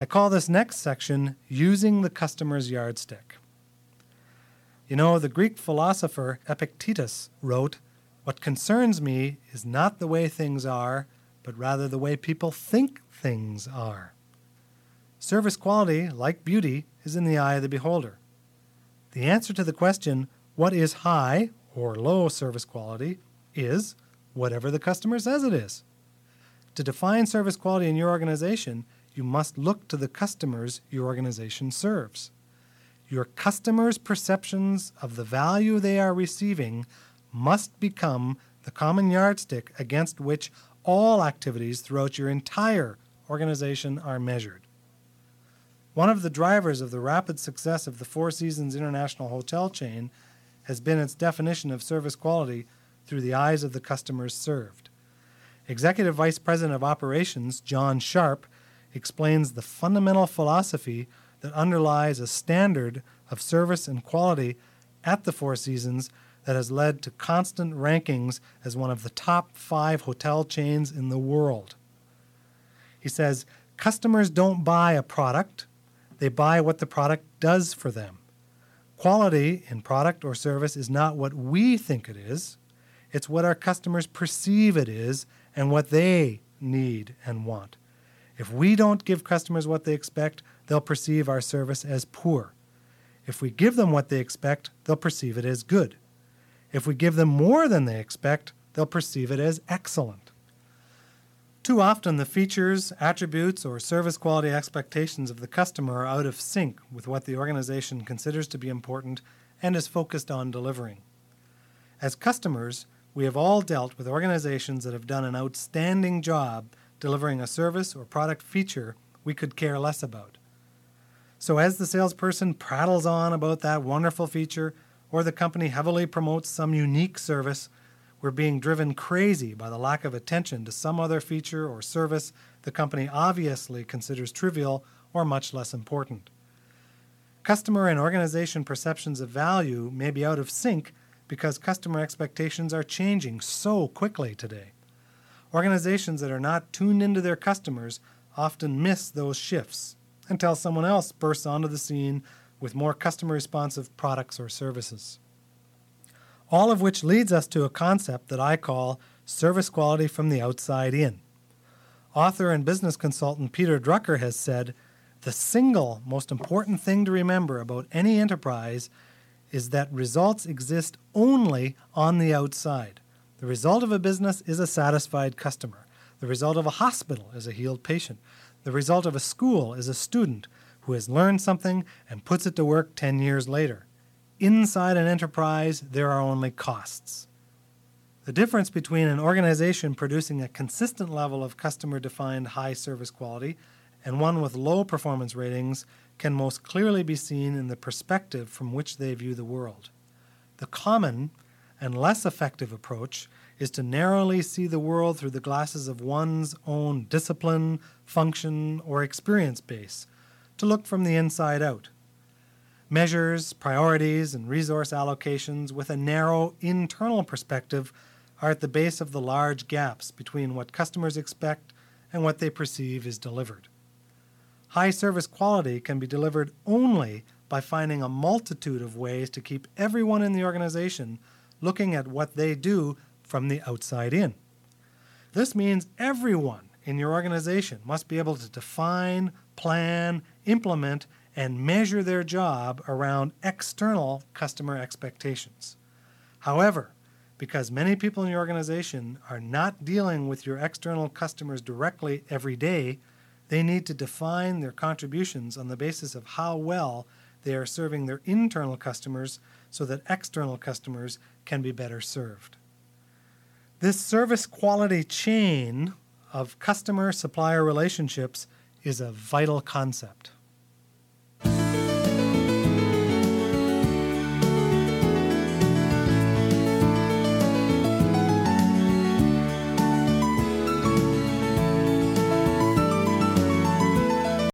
I call this next section Using the Customer's Yardstick. You know, the Greek philosopher Epictetus wrote, What concerns me is not the way things are, but rather the way people think things are. Service quality, like beauty, is in the eye of the beholder. The answer to the question, What is high or low service quality, is whatever the customer says it is. To define service quality in your organization, you must look to the customers your organization serves. Your customers' perceptions of the value they are receiving must become the common yardstick against which all activities throughout your entire organization are measured. One of the drivers of the rapid success of the Four Seasons International Hotel chain has been its definition of service quality through the eyes of the customers served. Executive Vice President of Operations John Sharp explains the fundamental philosophy that underlies a standard of service and quality at the Four Seasons that has led to constant rankings as one of the top five hotel chains in the world. He says, Customers don't buy a product, they buy what the product does for them. Quality in product or service is not what we think it is, it's what our customers perceive it is and what they need and want. If we don't give customers what they expect, they'll perceive our service as poor. If we give them what they expect, they'll perceive it as good. If we give them more than they expect, they'll perceive it as excellent. Too often, the features, attributes, or service quality expectations of the customer are out of sync with what the organization considers to be important and is focused on delivering. As customers, we have all dealt with organizations that have done an outstanding job delivering a service or product feature we could care less about. So, as the salesperson prattles on about that wonderful feature, or the company heavily promotes some unique service, we're being driven crazy by the lack of attention to some other feature or service the company obviously considers trivial or much less important. Customer and organization perceptions of value may be out of sync because customer expectations are changing so quickly today. Organizations that are not tuned into their customers often miss those shifts until someone else bursts onto the scene with more customer responsive products or services. All of which leads us to a concept that I call service quality from the outside in. Author and business consultant Peter Drucker has said the single most important thing to remember about any enterprise is that results exist only on the outside. The result of a business is a satisfied customer. The result of a hospital is a healed patient. The result of a school is a student who has learned something and puts it to work 10 years later. Inside an enterprise, there are only costs. The difference between an organization producing a consistent level of customer defined high service quality and one with low performance ratings can most clearly be seen in the perspective from which they view the world. The common and less effective approach is to narrowly see the world through the glasses of one's own discipline, function, or experience base, to look from the inside out. Measures, priorities, and resource allocations with a narrow internal perspective are at the base of the large gaps between what customers expect and what they perceive is delivered. High service quality can be delivered only by finding a multitude of ways to keep everyone in the organization looking at what they do from the outside in. This means everyone in your organization must be able to define, plan, implement, and measure their job around external customer expectations. However, because many people in your organization are not dealing with your external customers directly every day, they need to define their contributions on the basis of how well they are serving their internal customers so that external customers can be better served. This service quality chain of customer supplier relationships is a vital concept.